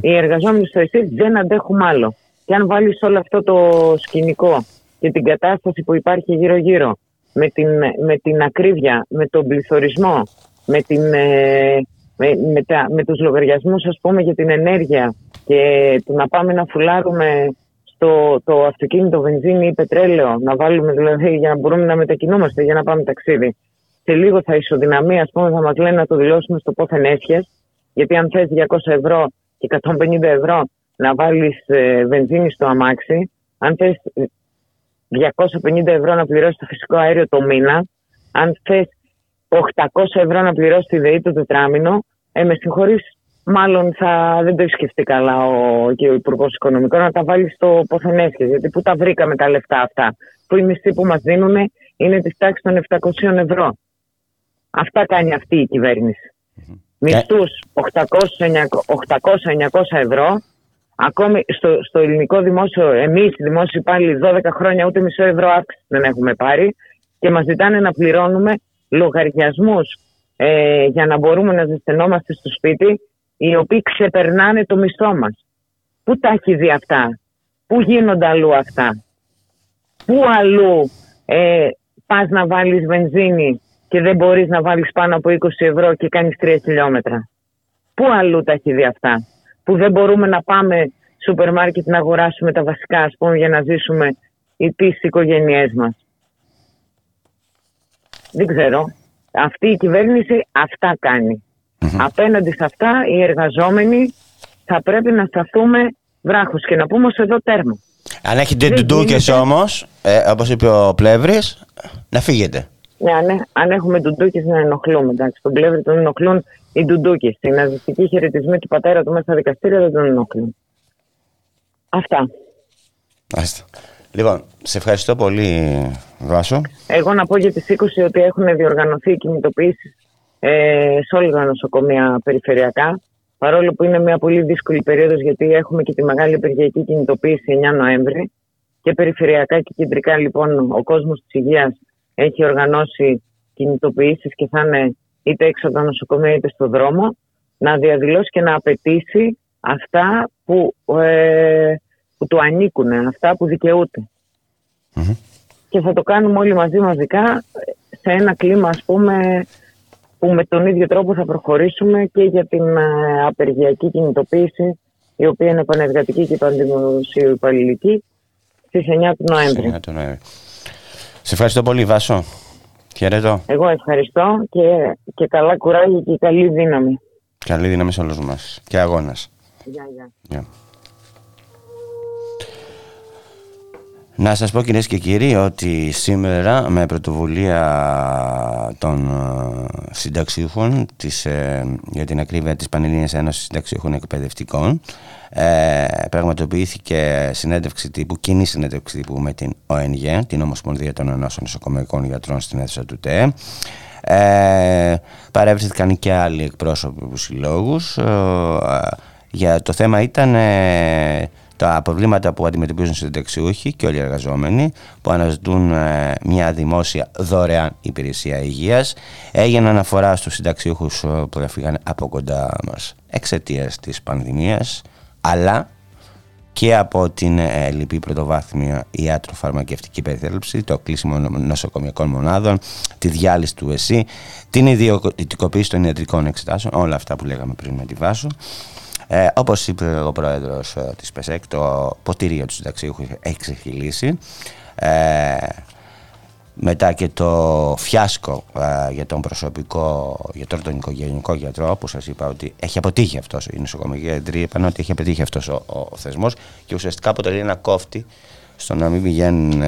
Οι εργαζόμενοι στο ΕΣΥ δεν αντέχουν άλλο. Και αν βάλεις όλο αυτό το σκηνικό και την κατάσταση που υπάρχει γύρω-γύρω, με την, με την ακρίβεια, με τον πληθωρισμό, με, την, ε, με, με, τα, με τους λογαριασμούς ας πούμε για την ενέργεια και το να πάμε να φουλάρουμε στο το αυτοκίνητο βενζίνη ή πετρέλαιο, να βάλουμε δηλαδή για να μπορούμε να μετακινούμαστε, για να πάμε ταξίδι σε λίγο θα ισοδυναμεί, ας πούμε, θα μας λένε να το δηλώσουμε στο πόθεν έσχες. Γιατί αν θες 200 ευρώ και 150 ευρώ να βάλεις ε, βενζίνη στο αμάξι, αν θες 250 ευρώ να πληρώσεις το φυσικό αέριο το μήνα, αν θες 800 ευρώ να πληρώσεις τη ΔΕΗ το τετράμινο, ε, με συγχωρείς, μάλλον θα, δεν το έχει σκεφτεί καλά ο, και ο Υπουργός Οικονομικών να τα βάλει στο πόθεν έσχε. Γιατί πού τα βρήκαμε τα λεφτά αυτά, που οι μισθοί που μας δίνουν είναι της τάξης των 700 ευρώ. Αυτά κάνει αυτή η κυβέρνηση. Mm-hmm. Μισθούς 800-900 ευρώ. Ακόμη στο, στο ελληνικό δημόσιο, εμείς οι δημόσιοι υπάλληλοι 12 χρόνια ούτε μισό ευρώ αύξηση δεν έχουμε πάρει και μας ζητάνε να πληρώνουμε λογαριασμούς ε, για να μπορούμε να ζεσθενόμαστε στο σπίτι, οι οποίοι ξεπερνάνε το μισθό μας. Πού τα έχει δει αυτά, Πού γίνονται αλλού αυτά, Πού αλλού ε, πας να βάλεις βενζίνη και δεν μπορείς να βάλεις πάνω από 20 ευρώ και κάνεις 3 χιλιόμετρα; Πού αλλού τα έχει δει αυτά; Που δεν μπορούμε να πάμε σούπερ μάρκετ να αγοράσουμε τα βασικά ας πούμε για να ζήσουμε τις οικογένειές μας; Δεν ξέρω. Αυτή η κυβέρνηση αυτά Απέναντι σε αυτά οι εργαζόμενοι θα πρέπει να σταθούμε βράχους και να πούμε ως εδώ τέρμα.
Αν έχετε ντουντούκες όμως, ε, όπως είπε ο Πλεύρης, να φύγετε.
Ναι, ναι, αν έχουμε ντουντούκες να ενοχλούμε. Εντάξει, τον πλεύρη τον ενοχλούν οι ντουντούκες. Στην ναζιστική χαιρετισμή του πατέρα του μέσα στα δικαστήρια δεν τον ενοχλούν. Αυτά.
Άστα. Λοιπόν, σε ευχαριστώ πολύ Βάσο.
Εγώ να πω για τις 20 ότι έχουν διοργανωθεί κινητοποιήσεις ε, σε όλα τα νοσοκομεία περιφερειακά. Παρόλο που είναι μια πολύ δύσκολη περίοδος γιατί έχουμε και τη μεγάλη υπεργειακή κινητοποίηση 9 Νοέμβρη και περιφερειακά και κεντρικά λοιπόν ο κόσμος της υγείας έχει οργανώσει κινητοποιήσεις και θα είναι είτε έξω από τα νοσοκομεία είτε στο δρόμο να διαδηλώσει και να απαιτήσει αυτά που, ε, που του ανήκουν, αυτά που δικαιουται Και θα το κάνουμε όλοι μαζί μαζικά σε ένα κλίμα ας πούμε που με τον ίδιο τρόπο θα προχωρήσουμε και για την ε, απεργιακή κινητοποίηση η οποία είναι πανεργατική και πανδημοσίου υπαλληλική στις 9 του Νοέμβρη.
Σε ευχαριστώ πολύ Βάσο. Χαιρετώ.
Εγώ ευχαριστώ και, και καλά κουράγια και καλή δύναμη.
Καλή δύναμη σε όλους μας και αγώνας.
Γεια, γεια.
Να σας πω κυρίες και κύριοι ότι σήμερα με πρωτοβουλία των ε, συνταξίχων της, ε, για την ακρίβεια της Πανελλήνιας Ένωσης Συνταξίχων Εκπαιδευτικών ε, πραγματοποιήθηκε συνέντευξη τύπου, κοινή συνέντευξη τύπου με την ΟΕΝΓΕ, την Ομοσπονδία των Ενώσεων Νοσοκομεϊκών Γιατρών στην αίθουσα του ΤΕΕ. Ε, παρέβρεθηκαν και άλλοι εκπρόσωποι τους συλλόγους. Ε, για το θέμα ήταν ε, τα προβλήματα που αντιμετωπίζουν οι συνταξιούχοι και όλοι οι εργαζόμενοι που αναζητούν ε, μια δημόσια δωρεάν υπηρεσία υγείας έγινε αναφορά στους συνταξιούχους που έφυγαν από κοντά μας εξαιτίας της πανδημίας αλλά και από την ε, λυπή πρωτοβάθμια ιατροφαρμακευτική περιθέλεψη, το κλείσιμο νοσοκομιακών μονάδων, τη διάλυση του ΕΣΥ, την ιδιωτικοποίηση των ιατρικών εξετάσεων, όλα αυτά που λέγαμε πριν με τη Βάσο. Ε, όπως είπε ο πρόεδρος ε, της ΠΕΣΕΚ, το ποτήριο τους συνταξίου έχει ξεχυλήσει. Ε, μετά και το φιάσκο για τον προσωπικό γιατρό, τον οικογενειακό γιατρό, που σας είπα ότι έχει αποτύχει αυτός, οι νοσοκομιακοί γιατροί είπαν ότι έχει αποτύχει αυτός ο, ο, θεσμός και ουσιαστικά αποτελεί ένα κόφτη στο να μην πηγαίνουν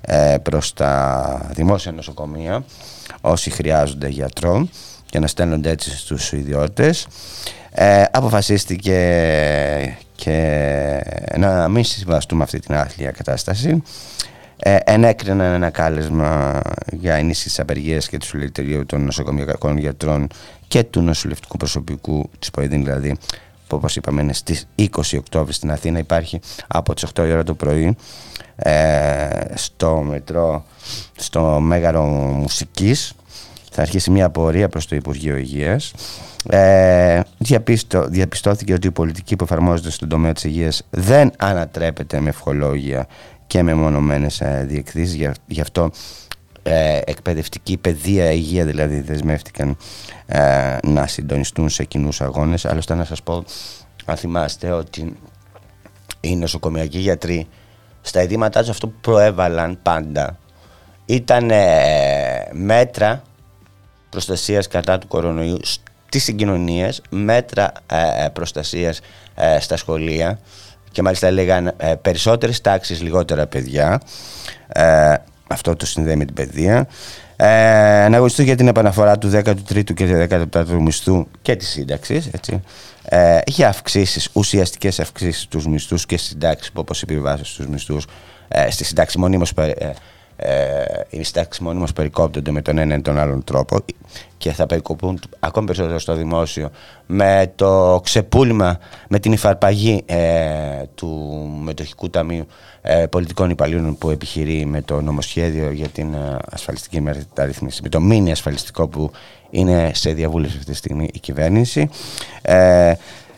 ε, προς τα δημόσια νοσοκομεία όσοι χρειάζονται γιατρό και να στέλνονται έτσι στους ιδιώτες. Ε, αποφασίστηκε και να μην συμβαστούμε αυτή την άθλια κατάσταση ε, ενέκριναν ένα κάλεσμα για ενίσχυση της απεργίας και του συλλαλητηρίου των νοσοκομιακών γιατρών και του νοσηλευτικού προσωπικού της ΠΟΕΔΗΝ, δηλαδή που όπως είπαμε είναι στις 20 Οκτώβρη στην Αθήνα. Υπάρχει από τις 8 η ώρα το πρωί ε, στο μετρό, στο Μέγαρο Μουσικής. Θα αρχίσει μια πορεία προς το Υπουργείο Υγείας. Ε, διαπίστω, διαπιστώθηκε ότι η πολιτική που εφαρμόζεται στον τομέα της υγείας δεν ανατρέπεται με ευχολόγια και με μονομένες ε, διεκδίσεις. Γι' αυτό ε, εκπαιδευτική παιδεία, υγεία δηλαδή δεσμεύτηκαν ε, να συντονιστούν σε κοινούς αγώνες. Άλλωστε να σας πω, αν θυμάστε ότι οι νοσοκομιακοί γιατροί στα ειδήματά τους αυτό που προέβαλαν πάντα ήταν μέτρα προστασίας κατά του κορονοϊού στις συγκοινωνίες, μέτρα προστασίας στα σχολεία και μάλιστα έλεγαν ε, περισσότερες τάξεις, λιγότερα παιδιά. Ε, αυτό το συνδέει με την παιδεία. Ε, να για την επαναφορά του 13ου και του 14ου μισθού και της σύνταξης. Έτσι. Ε, είχε αυξήσεις, ουσιαστικές αυξήσεις στους μισθούς και στις συντάξεις που όπως είπε στους μισθούς ε, στη συντάξη μονίμως ε, ε, οι συντάξεις μόνιμω περικόπτονται με τον ένα ή τον άλλον τρόπο και θα περικοπούν ακόμη περισσότερο στο δημόσιο με το ξεπούλημα, με την υφαρπαγή ε, του Μετοχικού Ταμείου ε, Πολιτικών Υπαλλήλων που επιχειρεί με το νομοσχέδιο για την ε, ασφαλιστική μεταρρύθμιση, με το μήνυ ασφαλιστικό που είναι σε διαβούλευση αυτή τη στιγμή η κυβέρνηση. Ε,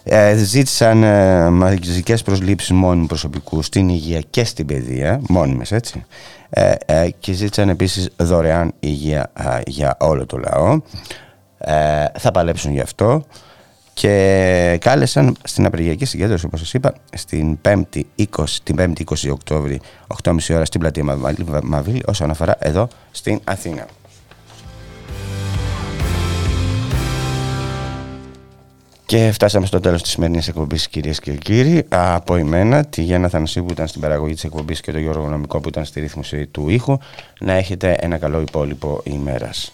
ε, ζήτησαν ε, μαζικές προσλήψεις μόνιμου προσωπικού στην υγεία και στην παιδεία, μόνιμες έτσι, ε, ε, και ζήτησαν επίσης δωρεάν υγεία για όλο το λαό. Ε, θα παλέψουν γι' αυτό και κάλεσαν στην απεργιακή συγκέντρωση όπως σας είπα στην 5η 20, την 5η 20 Οκτώβρη 8.30 ώρα στην πλατεία Μαβίλη όσον αφορά εδώ στην Αθήνα. Και φτάσαμε στο τέλος της σημερινής εκπομπής κυρίες και κύριοι. Από εμένα, τη Γιάννα Θανασίου που ήταν στην παραγωγή της εκπομπής και το Γιώργο Νομικό που ήταν στη ρύθμιση του ήχου. Να έχετε ένα καλό υπόλοιπο ημέρας.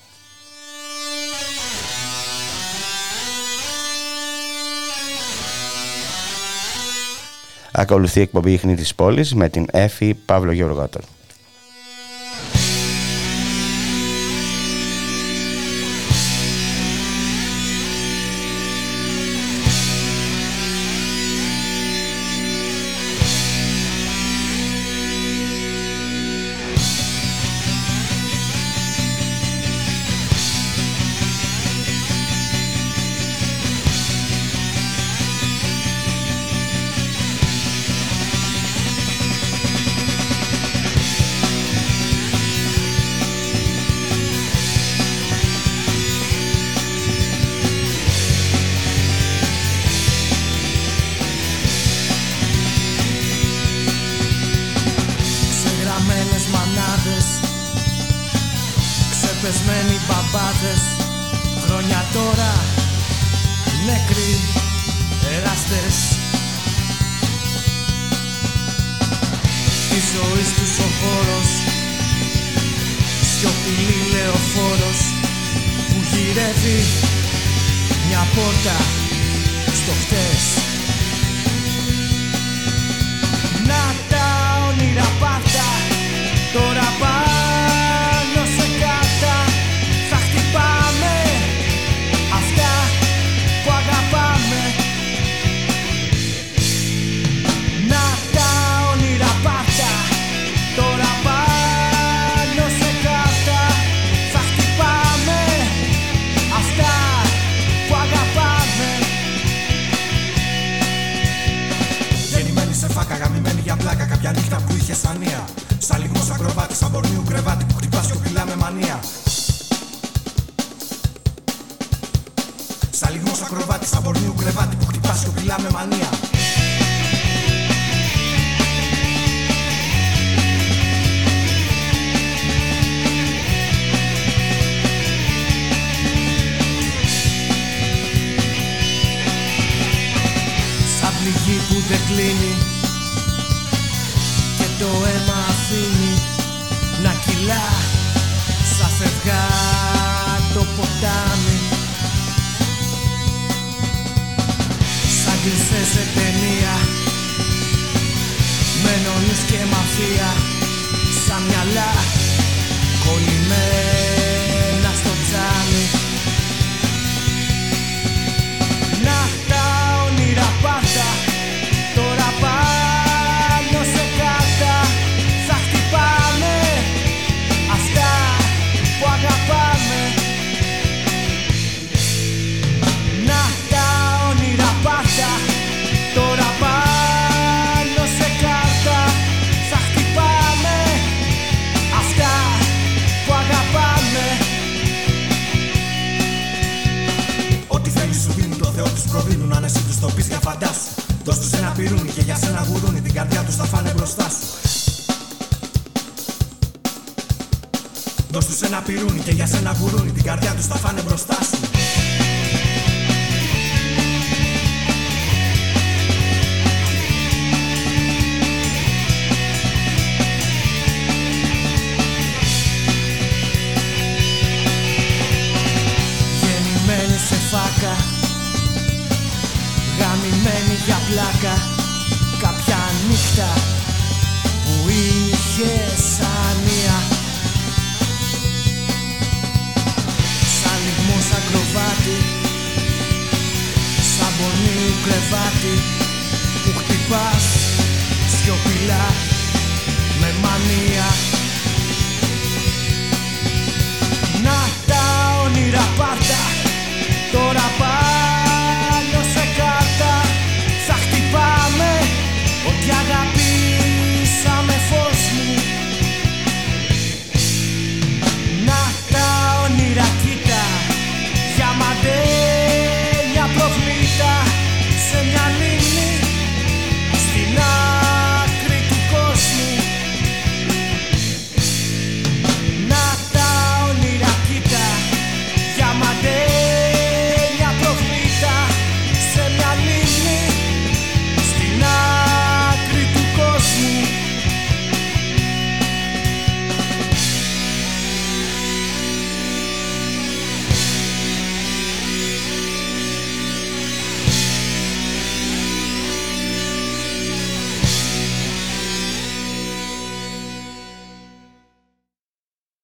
Ακολουθεί η εκπομπή Ιχνή της Πόλης με την Έφη Παύλο Γεωργότων.
για μαντέλια προβλήτα